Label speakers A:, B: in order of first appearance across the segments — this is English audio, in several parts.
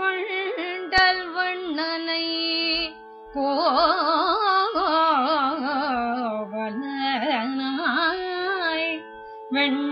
A: கொண்டல் வண்ணனை கோவனாய் வெண்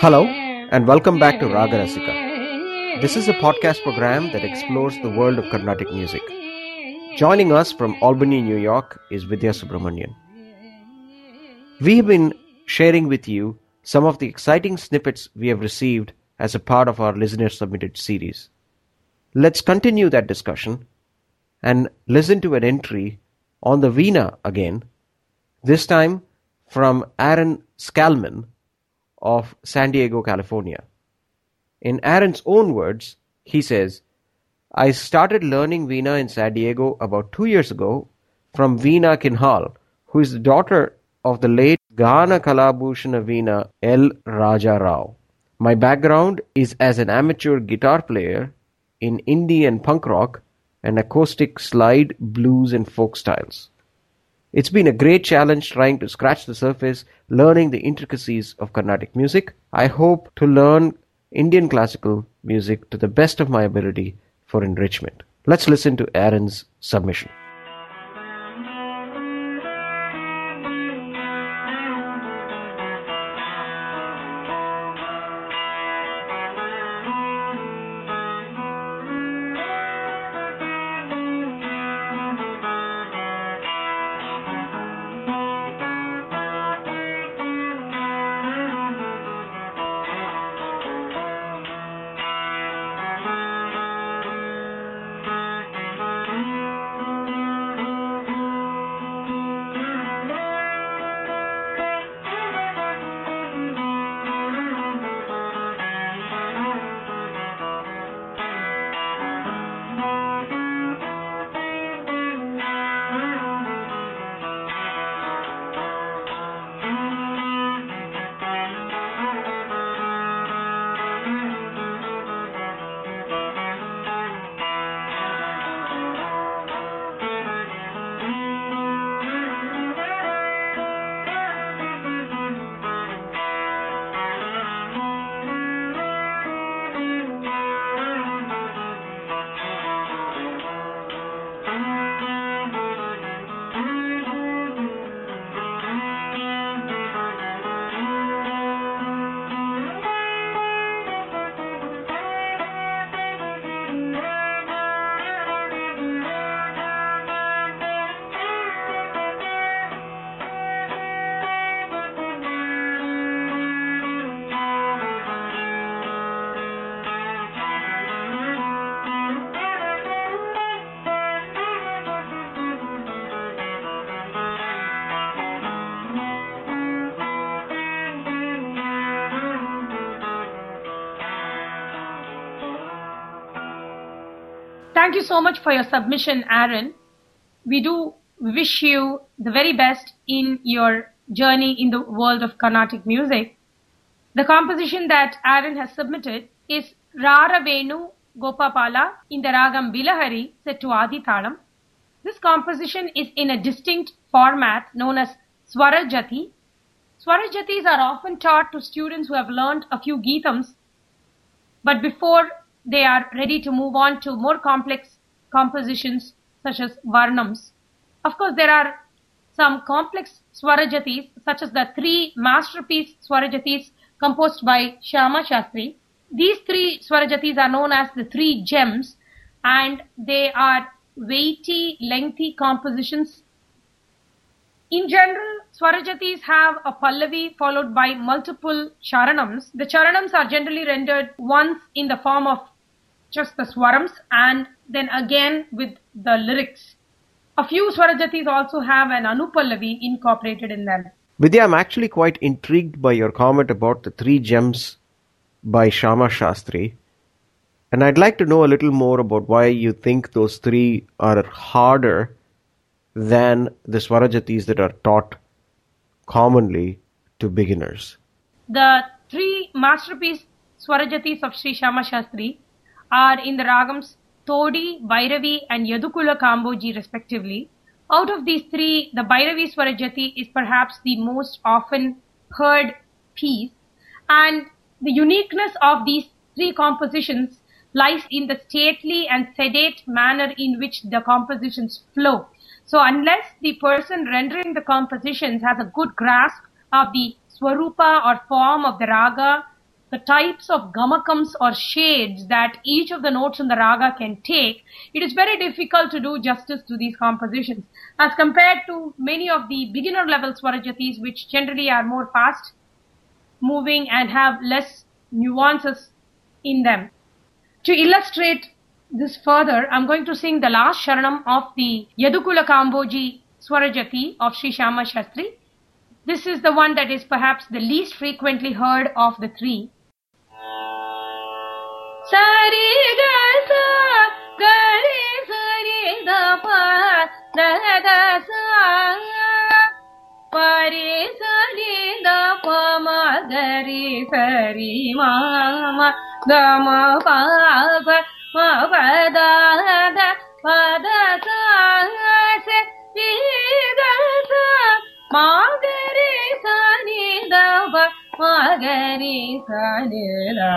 B: Hello, and welcome back to Raga Rasika. This is a podcast program that explores the world of Carnatic music. Joining us from Albany, New York is Vidya Subramanian. We have been sharing with you some of the exciting snippets we have received as a part of our listener submitted series. Let's continue that discussion and listen to an entry on the Veena again, this time from Aren Skalman of San Diego, California. In Aren's own words, he says, I started learning Veena in San Diego about two years ago from Veena Kinhal, who is the daughter of the late Ghana Kalabhushana Veena L. Raja Rao. My background is as an amateur guitar player in indie and punk rock and acoustic slide, blues, and folk styles. It's been a great challenge trying to scratch the surface, learning the intricacies of Carnatic music. I hope to learn Indian classical music to the best of my ability for enrichment. Let's listen to Aren's submission.
C: Thank you so much for your submission, Aren. We do wish you the very best in your journey in the world of Carnatic music. The composition that Aren has submitted is Rara Venu Gopabala in the ragam Bilahari set to Adi Thalam. This composition is in a distinct format known as Swarajati. Swarajatis are often taught to students who have learned a few Geetams, but before they are ready to move on to more complex compositions such as Varnams. Of course, there are some complex Swarajatis such as the three masterpiece Swarajatis composed by Shyama Shastri. These three Swarajatis are known as the three gems and they are weighty, lengthy compositions. In general, Swarajatis have a Pallavi followed by multiple Charanams. The Charanams are generally rendered once in the form of just the Swarams and then again with the lyrics. A few Swarajatis also have an Anupallavi incorporated in them.
B: Vidya, I'm actually quite intrigued by your comment about the three gems by Shyama Shastri. And I'd like to know a little more about why you think those three are harder than the Swarajatis that are taught commonly to beginners.
C: The three masterpiece Swarajatis of Sri Shyama Shastri are in the ragams Todi, Bhairavi and Yadukula Kamboji respectively. Out of these three, the Bhairavi Swarajati is perhaps the most often heard piece and the uniqueness of these three compositions lies in the stately and sedate manner in which the compositions flow. So unless the person rendering the compositions has a good grasp of the swarupa or form of the raga, the types of gamakams or shades that each of the notes in the raga can take, it is very difficult to do justice to these compositions as compared to many of the beginner level swarajatis which generally are more fast moving and have less nuances in them. To illustrate this further, I'm going to sing the last Charanam of the Yadukula Kamboji Swarajati of Sri Shyama Shastri. This is the one that is perhaps the least frequently heard of the three. Sari ga sa ga re sa re da pa da da sa pa pa ma ga re sa re da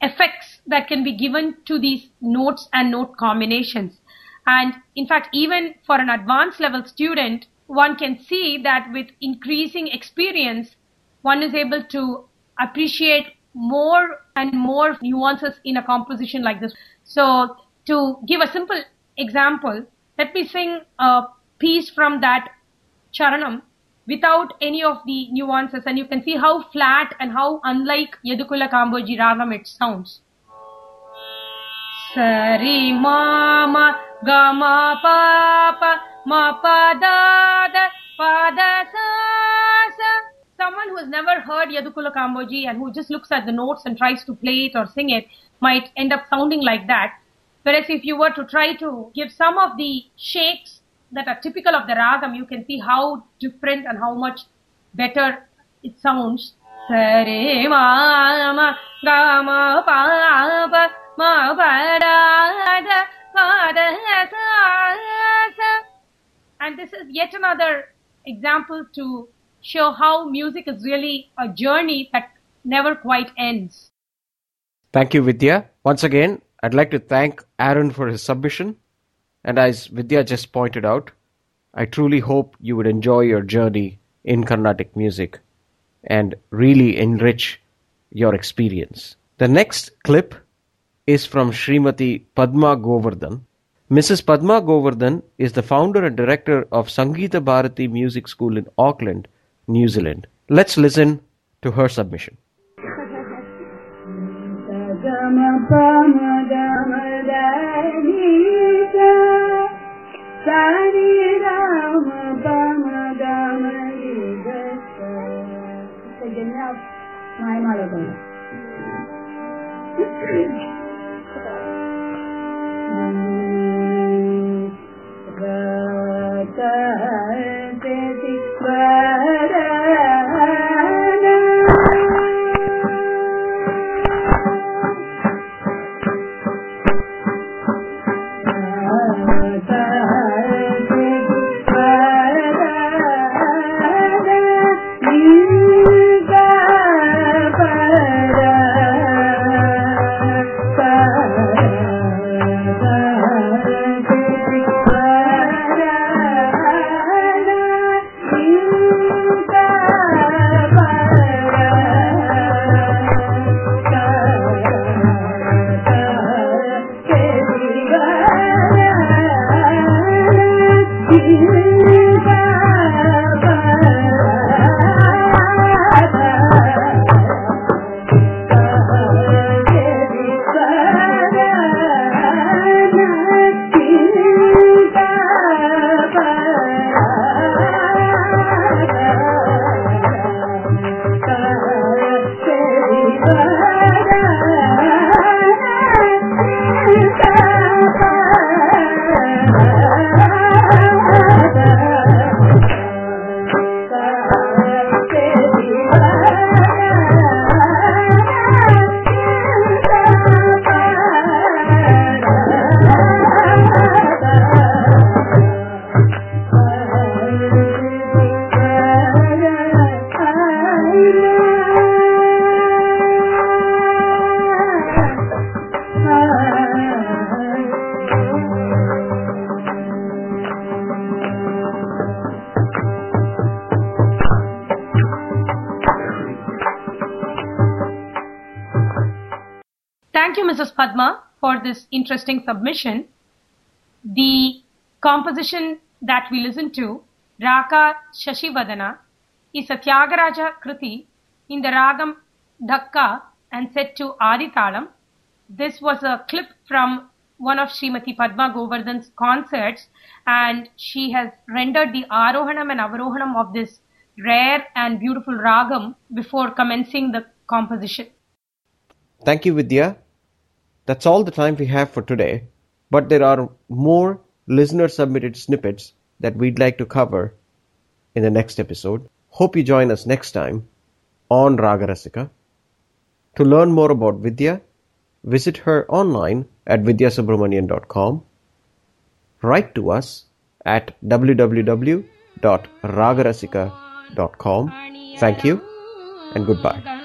C: effects that can be given to these notes and note combinations. And in fact, even for an advanced level student, one can see that with increasing experience, one is able to appreciate more and more nuances in a composition like this. So to give a simple example, let me sing a piece from that charanam without any of the nuances and you can see how flat and how unlike Yadukula Kamboji ragam it sounds. Sari mama gama papa ma pada da pada sa sa. Someone who has never heard Yadukula Kamboji and who just looks at the notes and tries to play it or sing it might end up sounding like that. Whereas if you were to try to give some of the shakes that are typical of the ragam, you can see how different and how much better it sounds. And this is yet another example to show how music is really a journey that never quite ends.
B: Thank you, Vidya. Once again, I'd like to thank Aren for his submission. And as Vidya just pointed out, I truly hope you would enjoy your journey in Carnatic music and really enrich your experience. The next clip is from Srimati Padma Govardhan. Mrs. Padma Govardhan is the founder and director of Sangeeta Bharati Music School in Auckland, New Zealand. Let's listen to her submission.
C: सारी राम बाम दाम आप माय माला Padma, for this interesting submission. The composition that we listen to, Raka Shashivadana, is a Tyagaraja Kriti in the Ragam Takka and set to Aditalam. This was a clip from one of Srimati Padma Govardhan's concerts and she has rendered the Arohanam and Avarohanam of this rare and beautiful Ragam before commencing the composition.
B: Thank you, Vidya. That's all the time we have for today, but there are more listener submitted snippets that we'd like to cover in the next episode. Hope you join us next time on Ragarasika. To learn more about Vidya, visit her online at vidyasubramanian.com. Write to us at www.ragarasika.com. Thank you and goodbye.